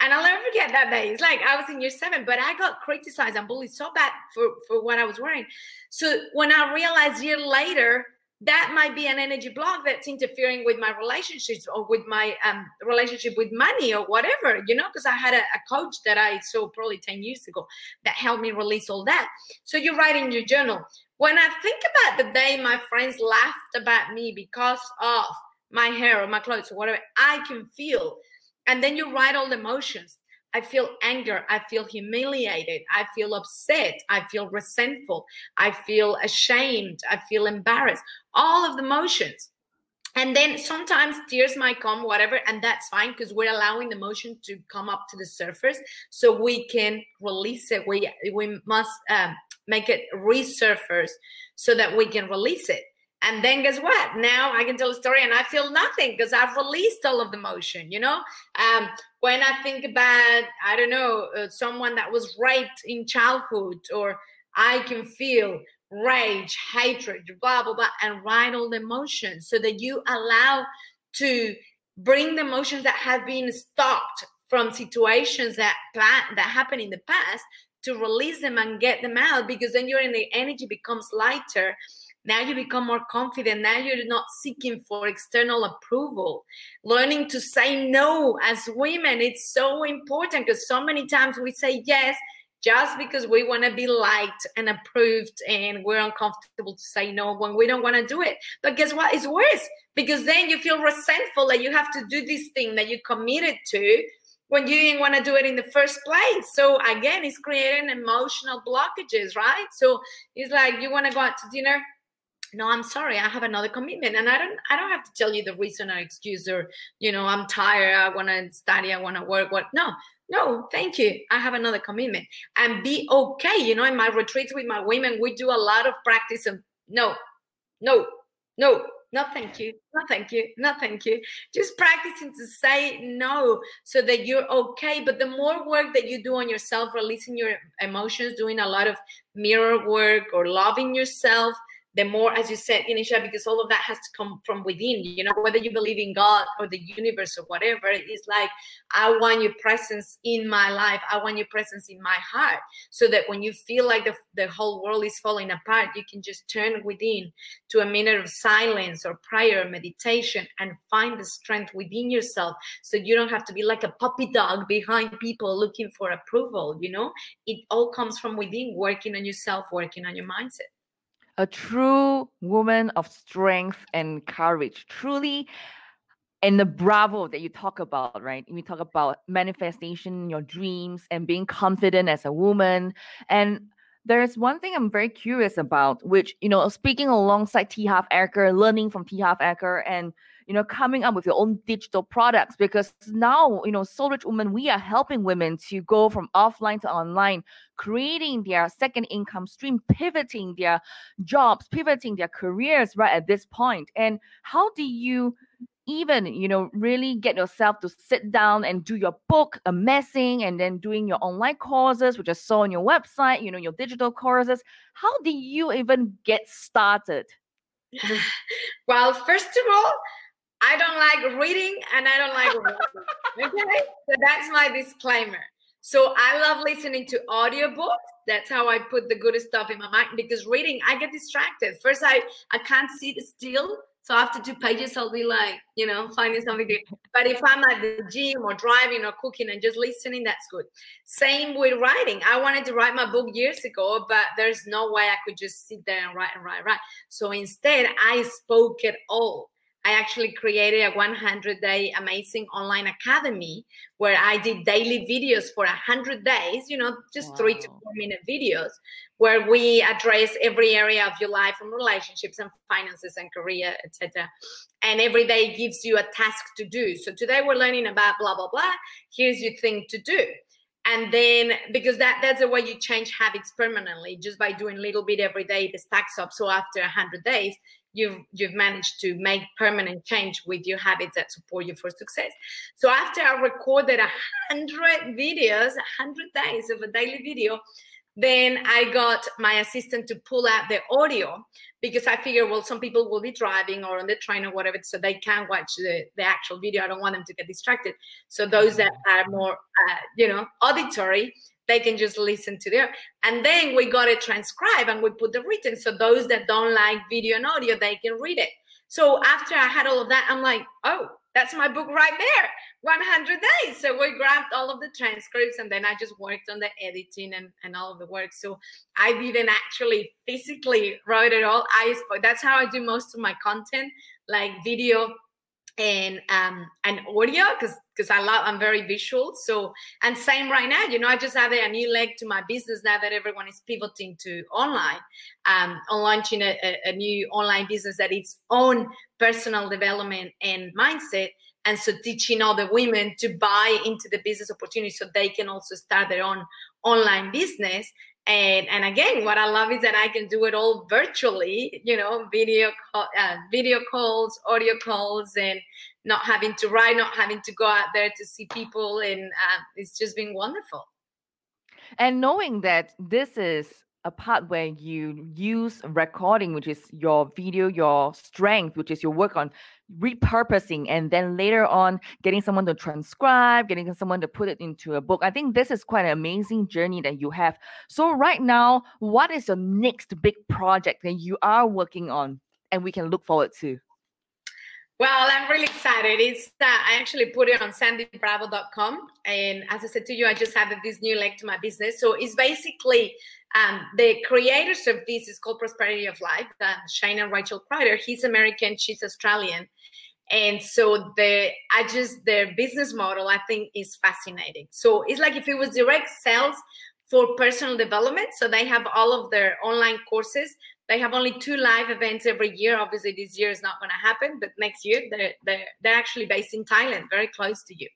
And I'll never forget that day. It's like I was in year seven, but I got criticized and bullied so bad for, for what I was wearing. So when I realized year later, that might be an energy block that's interfering with my relationships or with my um, relationship with money or whatever, you know, because I had a, a, coach that I saw probably 10 years ago that helped me release all that. So you write in your journal. When I think about the day my friends laughed about me because of my hair or my clothes or whatever, I can feel and then you write all the emotions. I feel anger. I feel humiliated. I feel upset. I feel resentful. I feel ashamed. I feel embarrassed. All of the emotions. And then sometimes tears might come, whatever, and that's fine because we're allowing the emotion to come up to the surface so we can release it. We we must um, make it resurface so that we can release it. And then guess what? Now I can tell a story and I feel nothing because I've released all of the emotion, you know? Um, when I think about, I don't know, uh, someone that was raped in childhood, or I can feel rage, hatred, blah, blah, blah, and write all the emotions so that you allow to bring the emotions that have been stopped from situations that that happen in the past to release them and get them out because then your in the energy becomes lighter now you become more confident. Now you're not seeking for external approval. Learning to say no as women, it's so important because so many times we say yes just because we want to be liked and approved and we're uncomfortable to say no when we don't want to do it. But guess what? It's worse because then you feel resentful that you have to do this thing that you committed to when you didn't want to do it in the first place. So again, it's creating emotional blockages, right? So it's like you want to go out to dinner no i'm sorry i have another commitment and i don't i don't have to tell you the reason or excuse or you know i'm tired i want to study i want to work what no no, thank you. I have another commitment. And be okay. You know, in my retreats with my women, we do a lot of practice of no, no, no, no thank you no thank you no thank you just practicing to say no so that you're okay but the more work that you do on yourself releasing your emotions doing a lot of mirror work or loving yourself the more, as you said, Ganesha, because all of that has to come from within, you know, whether you believe in God or the universe or whatever, it's like, I want your presence in my life. I want your presence in my heart. So that when you feel like the, the whole world is falling apart, you can just turn within to a minute of silence or prayer, meditation, and find the strength within yourself. So you don't have to be like a puppy dog behind people looking for approval, you know? It all comes from within, working on yourself, working on your mindset a true woman of strength and courage. Truly, and the bravo that you talk about, right? We talk about manifestation, your dreams, and being confident as a woman. And there's one thing I'm very curious about, which, you know, speaking alongside T Harv Eker, learning from T Harv Eker, and you know, coming up with your own digital products because now, you know, Soul Rich Women, we are helping women to go from offline to online, creating their second income stream, pivoting their jobs, pivoting their careers right at this point. And how do you even you know really get yourself to sit down and do your book a amassing and then doing your online courses which i saw on your website you know your digital courses how do you even get started well first of all I don't like reading and I don't like writing. Okay, so that's my disclaimer. So I love listening to audiobooks. That's how I put the good stuff in my mind because reading, I get distracted. First, I I can't sit still. So after two pages, I'll be like, you know, finding something to But if I'm at the gym or driving or cooking and just listening, that's good. Same with writing. I wanted to write my book years ago, but there's no way I could just sit there and write and write, and write. So instead, I spoke it all. I actually created a 100 day amazing online academy where I did daily videos for 100 days, you know, just wow. three to four minute videos where we address every area of your life from relationships and finances and career, etc. And every day gives you a task to do. So today we're learning about blah, blah, blah. Here's your thing to do and then because that that's the way you change habits permanently just by doing a little bit every day it stacks up so after 100 days you've you've managed to make permanent change with your habits that support you for success. So after I recorded a hundred videos, a hundred days of a daily video, then I got my assistant to pull out the audio because I figure, well, some people will be driving or on the train or whatever, so they can't watch the, the actual video. I don't want them to get distracted. So those that are more, uh, you know, auditory, they can just listen to there. And then we got it transcribed and we put the written. So those that don't like video and audio, they can read it. So after I had all of that, I'm like, oh, that's my book right there 100 days. So we grabbed all of the transcripts and then I just worked on the editing and, and all of the work. So I didn't actually physically write it all. I that's how I do most of my content, like video and um and audio because because I love I'm very visual. So and same right now, you know, I just added a new leg to my business now that everyone is pivoting to online. Um, I'm launching a, a, a new online business that its own personal development and mindset. And so teaching other women to buy into the business opportunity so they can also start their own online business and and again what i love is that i can do it all virtually you know video uh, video calls audio calls and not having to write not having to go out there to see people. And uh, it's just been wonderful. And knowing that this is a part where you use recording, which is your video, your strength, which is your work on repurposing, and then later on getting someone to transcribe, getting someone to put it into a book. I think this is quite an amazing journey that you have. So, right now, what is your next big project that you are working on and we can look forward to? Well, I'm really excited. It's uh, I actually put it on sandybravo.com, and as I said to you, I just added this new leg to my business. So it's basically um, the creators of this is called Prosperity of Life. Uh, Shane and Rachel Krider. He's American, she's Australian, and so the I just their business model I think is fascinating. So it's like if it was direct sales for personal development. So they have all of their online courses they have only two live events every year. Obviously, this year is not going to happen, but next year they're, they're, they're actually based in Thailand, very close to you.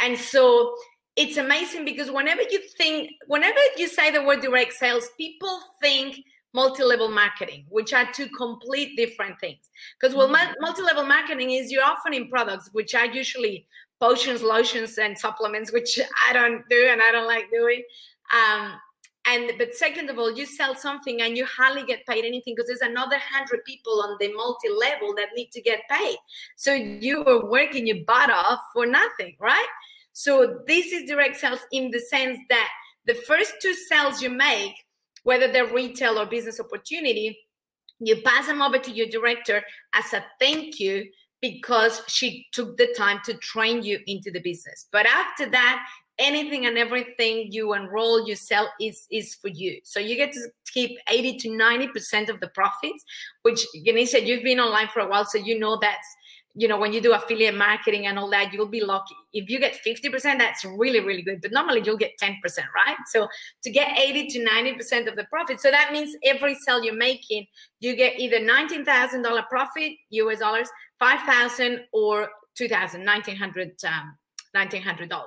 And so it's amazing because whenever you think, whenever you say the word direct sales, people think multi-level marketing which are two complete different things because well mm-hmm. multi-level marketing is you're offering products which are usually potions lotions and supplements which i don't do and i don't like doing um, and but second of all you sell something and you hardly get paid anything because there's another hundred people on the multi-level that need to get paid. So you are working your butt off for nothing right? So this is direct sales in the sense that the first two sales you make whether they're retail or business opportunity you pass them over to your director as a thank you because she took the time to train you into the business. But after that anything and everything you enroll you sell is is for you. So you get to keep 80 to 90 percent of the profits which said you've been online for a while so you know that you know when you do affiliate marketing and all that you'll be lucky. If you get 50% that's really really good but normally you'll get 10% right? So to get 80 to 90% of the profit so that means every sale you're making you get either $19000 profit us dollars 5000 or 2000 1900 um, $1900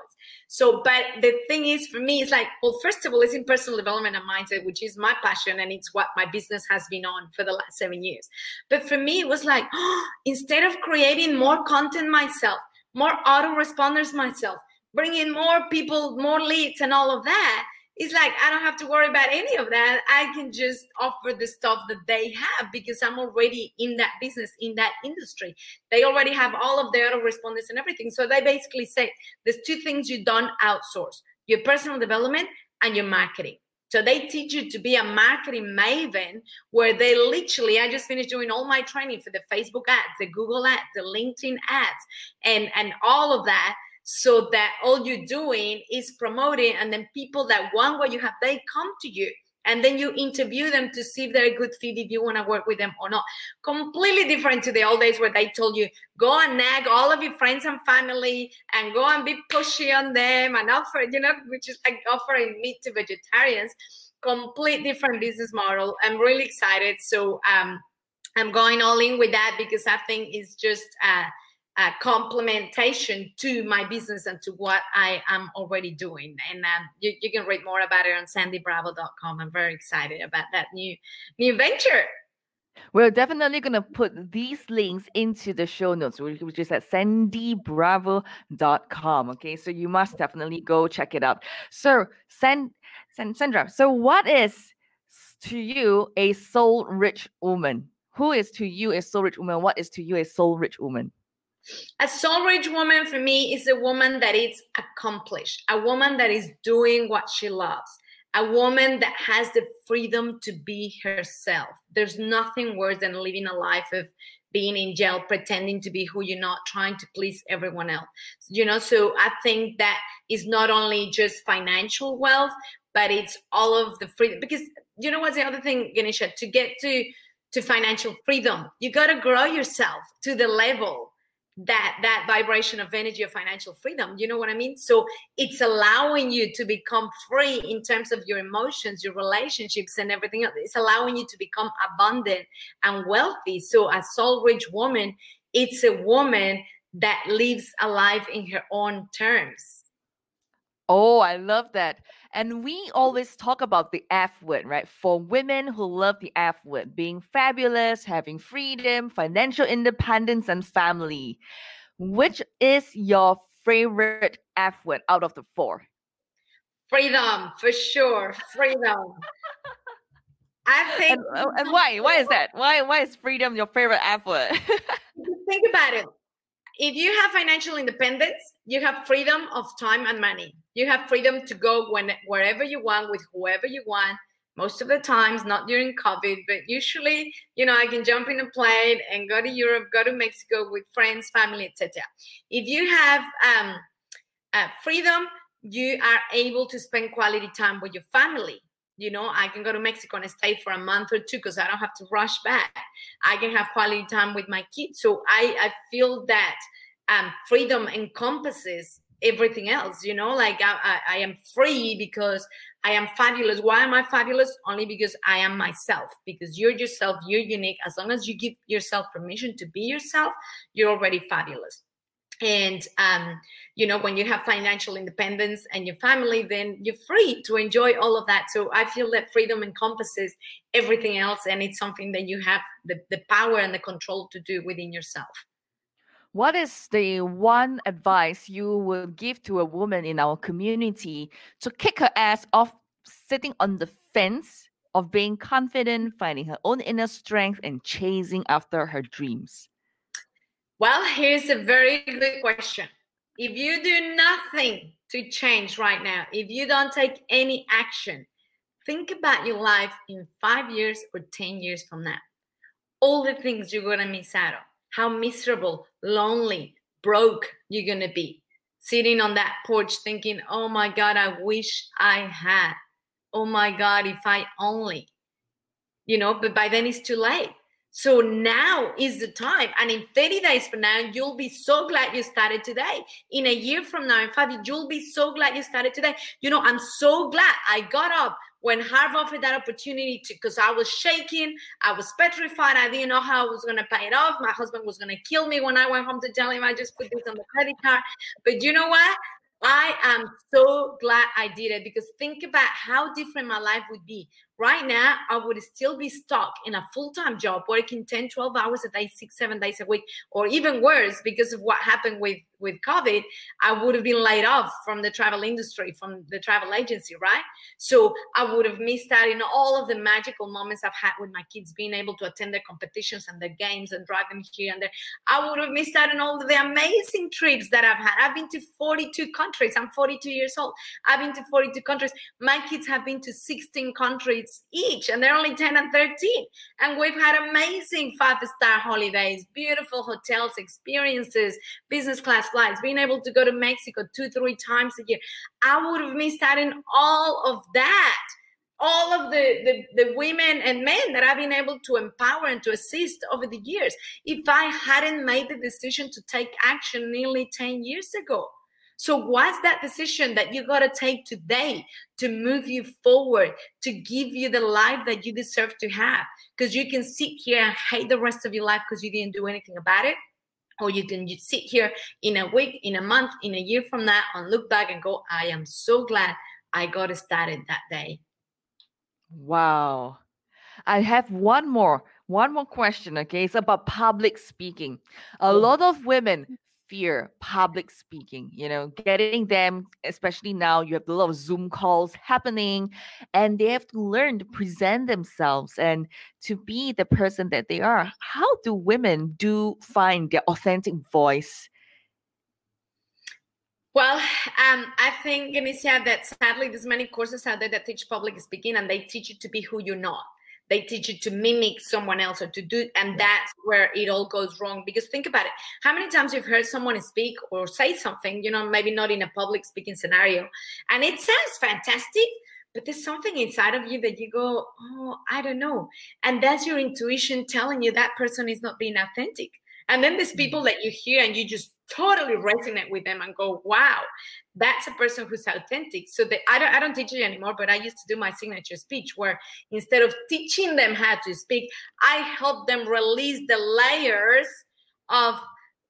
so, but the thing is, for me, it's like, well, first of all, it's in personal development and mindset, which is my passion, and it's what my business has been on for the last seven years. But for me, it was like, oh, instead of creating more content myself, more autoresponders myself, bringing more people, more leads, and all of that, it's like I don't have to worry about any of that. I can just offer the stuff that they have because I'm already in that business, in that industry. They already have all of their autoresponders and everything. So they basically say there's two things you don't outsource your personal development and your marketing. So they teach you to be a marketing maven where they literally, I just finished doing all my training for the Facebook ads, the Google ads, the LinkedIn ads, and, and all of that so that all you're doing is promoting and then people that want what you have they come to you and then you interview them to see if they're a good fit if you want to work with them or not. Completely different to the old days where they told you go and nag all of your friends and family and go and be pushy on them and offer you know which is like offering meat to vegetarians. Complete different business model. I'm really excited. So um i'm going all in with that because i think it's just uh uh, complementation to my business and to what I am already doing. And um, you, you, can read more about it on sandybravo.com. I'm very excited about that new new venture. We're definitely going to put these links into the show notes, which is at sandybravo.com. Okay, so you must definitely go check it out. So, San, San, Sandra, so what is to you a soul rich woman? Who is to you a soul rich woman? What is to you a soul rich woman? A soul rich woman for me is a woman that is accomplished, a woman that is doing what she loves, a woman that has the freedom to be herself. There's nothing worse than living a life of being in jail, pretending to be who you're not, trying to please everyone else. You know, so I think that is not only just financial wealth, but it's all of the freedom. Because you know what's the other thing, Ganesha? To get to to financial freedom, you got to grow yourself to the level that that vibration of energy of financial freedom. You know what i mean? So it's allowing you to become free in terms of your emotions your relationships and everything else. It's allowing you to become abundant and wealthy. So a soul rich woman it's a woman that lives a life in her own terms. Oh i love that and we always talk about the F word, right? For women who love the F word, being fabulous, having freedom, financial independence, and family. Which is your favorite F word out of the four? Freedom, for sure. Freedom. I think. And, uh, and, why? Why is that? Why? Why is freedom your favorite F word? think about it. If you have financial independence, you have freedom of time and money. You have freedom to go when wherever you want with whoever you want. Most of the times not during covid but usually you know i can jump in a plane and go to europe go to mexico with friends family etc if you have um, uh, freedom you are able to spend quality time with your family you know i can go to mexico and stay for a month or two because i don't have to rush back. I can have quality time with my kids. So i i feel that um, freedom encompasses everything else you know like I, I, I, am free because i am fabulous. Why am i fabulous? Only because i am myself because you're yourself you're unique. As long as you give yourself permission to be yourself you're already fabulous and um, you know when you have financial independence and your family then you're free to enjoy all of that. So i feel that freedom encompasses everything else and it's something that you have the, the power and the control to do within yourself. What is the one advice you would give to a woman in our community to kick her ass off sitting on the fence of being confident finding her own inner strength and chasing after her dreams well, here's a very good question. If you do nothing to change right now, if you don't take any action, think about your life in five years or 10 years from now. All the things you're going to miss out on, how miserable, lonely, broke you're going to be. Sitting on that porch thinking, oh my God, I wish I had. Oh my God, if I only. You know, but by then it's too late so now is the time. And in 30 days from now, you'll be so glad you started today. In a year from now, in years, you'll be so glad you started today. You know, I'm so glad I got up when Harv offered that opportunity to because I was shaking, I was petrified, I didn't know how I was gonna pay it off. My husband was gonna kill me when I went home to tell him I just put this on the credit card. But you know what? I am so glad I did it because think about how different my life would be right now i would still be stuck in a full-time job working 10 12 hours a day six seven days a week or even worse because of what happened with with covid i would have been laid off from the travel industry from the travel agency right? So i would have missed out in all of the magical moments i've had with my kids being able to attend their competitions and their games and drive them here and there. I would have missed out on all the amazing trips that i've had. I've been to 42 countries. I'm 42 years old. I've been to 42 countries. My kids have been to 16 countries each, and they're only 10 and 13. And we've had amazing five star holidays, beautiful hotels, experiences, business class flights, being able to go to Mexico two, three times a year. I would have missed out on all of that all of the, the, the, women and men that I've been able to empower and to assist over the years if I hadn't made the decision to take action nearly 10 years ago. So, what's that decision that you got to take today to move you forward, to give you the life that you deserve to have? Because you can sit here and hate the rest of your life because you didn't do anything about it. Or you can just sit here in a week, in a month, in a year from now and look back and go, I am so glad I got started that day. Wow. I have one more, one more question. Okay, it's about public speaking. A lot of women fear public speaking you know getting them especially now you have a lot of zoom calls happening and they have to learn to present themselves and to be the person that they are. How do women do find their authentic voice? Well, um, I think, Ganesha, that sadly there's many courses out there that teach public speaking and they teach you to be who you're not they teach you to mimic someone else or to do and that's where it all goes wrong because think about it how many times you've heard someone speak or say something you know maybe not in a public speaking scenario and it sounds fantastic but there's something inside of you that you go oh i don't know and that's your intuition telling you that person is not being authentic and then there's people mm. that you hear and you just totally resonate with them and go, wow, that's a person who's authentic. So that I don't I don't teach it anymore, but I used to do my signature speech where instead of teaching them how to speak, I help them release the layers of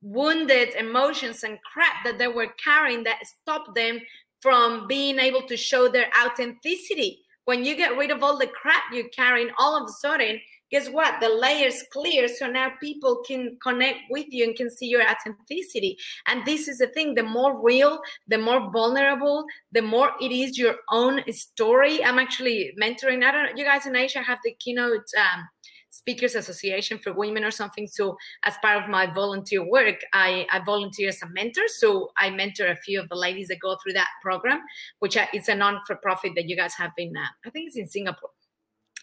wounded emotions and crap that they were carrying that stopped them from being able to show their authenticity. When you get rid of all the crap you're carrying, all of a sudden guess what? The layers clear. So now people can connect with you and can see your authenticity. And this is the thing the more real, the more vulnerable, the more it is your own story. I'm actually mentoring, I don't know, you guys in Asia have the keynote. Um, speakers association for women or something so as part of my volunteer work i, I volunteer as a mentor so i mentor a few of the ladies that go through that program which is a non-for-profit that you guys have in uh, i think it's in singapore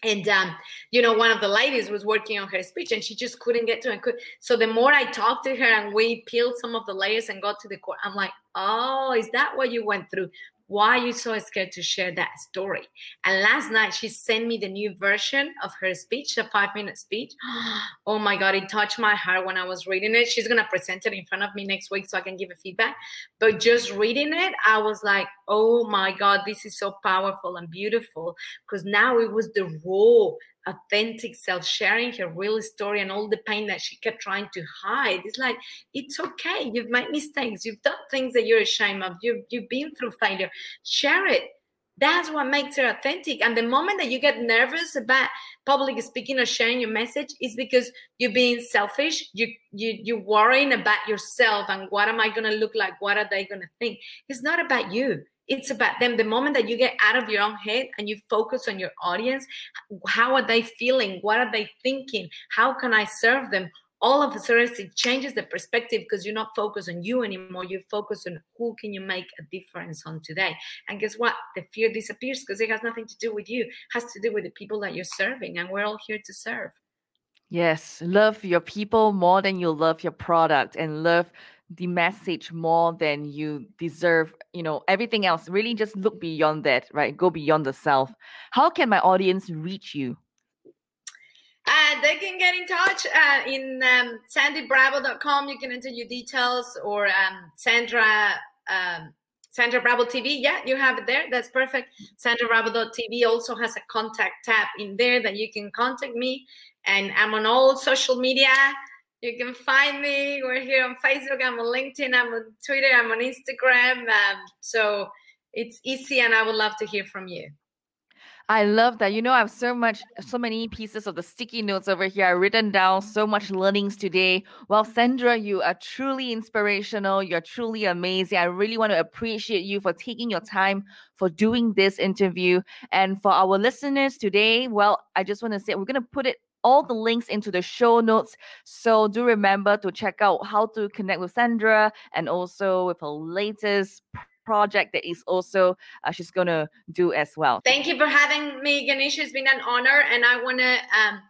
and um, you know one of the ladies was working on her speech and she just couldn't get to it so the more i talked to her and we peeled some of the layers and got to the core i'm like oh is that what you went through why are you so scared to share that story? And last night she sent me the new version of her speech, the five minute speech. Oh my God, it touched my heart when I was reading it. She's going to present it in front of me next week so I can give a feedback. But just reading it, I was like, oh my God, this is so powerful and beautiful because now it was the raw authentic self, sharing her real story and all the pain that she kept trying to hide. It's like, it's okay. You've made mistakes. You've done things that you're ashamed of. You've, you've been through failure. Share it. That's what makes her authentic. And the moment that you get nervous about public speaking or sharing your message is because you're being selfish. You you you're worrying about yourself and what am I gonna look like? What are they gonna think? It's not about you it's about them the moment that you get out of your own head and you focus on your audience how are they feeling? What are they thinking? How can i serve them? All of a sudden it changes the perspective because you're not focused on you anymore. You focus on who can you make a difference on today. And guess what? The fear disappears because it has nothing to do with you. It has to do with the people that you're serving and we're all here to serve. Yes. Love your people more than you love your product and love the message more than you deserve you know everything else really just look beyond that right go beyond the self how can my audience reach you uh, they can get in touch uh, in um, sandybravo.com you can enter your details or um, sandra um, Sandra Bravo TV, yeah, you have it there. That's perfect. SandraBravo.tv also has a contact tab in there that you can contact me. And I'm on all social media. You can find me. We're here on Facebook. I'm on LinkedIn. I'm on Twitter. I'm on Instagram. Um, so it's easy, and I would love to hear from you. I love that. You know, I have so much, so many pieces of the sticky notes over here. I've written down so much learnings today. Well, Sandra, you are truly inspirational. You're truly amazing. I really want to appreciate you for taking your time for doing this interview. And for our listeners today, well, I just want to say we're going to put it all the links into the show notes. So do remember to check out how to connect with Sandra and also with her latest project that is also uh, she's going to do as well. Thank you for having me, Ganesh. It's been an honor, and I want to um,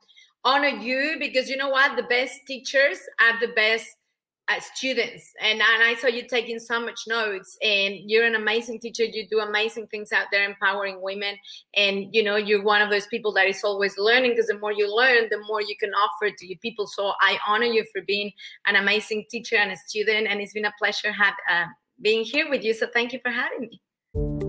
honor you because you know what? The best teachers are the best uh, students. And, and i saw you taking so much notes and you're an amazing teacher. You do amazing things out there empowering women. And you know you're one of those people that is always learning because the more you learn the more you can offer to your people. So i honor you for being an amazing teacher and a student and it's been a pleasure have, uh, being here with you. So thank you for having me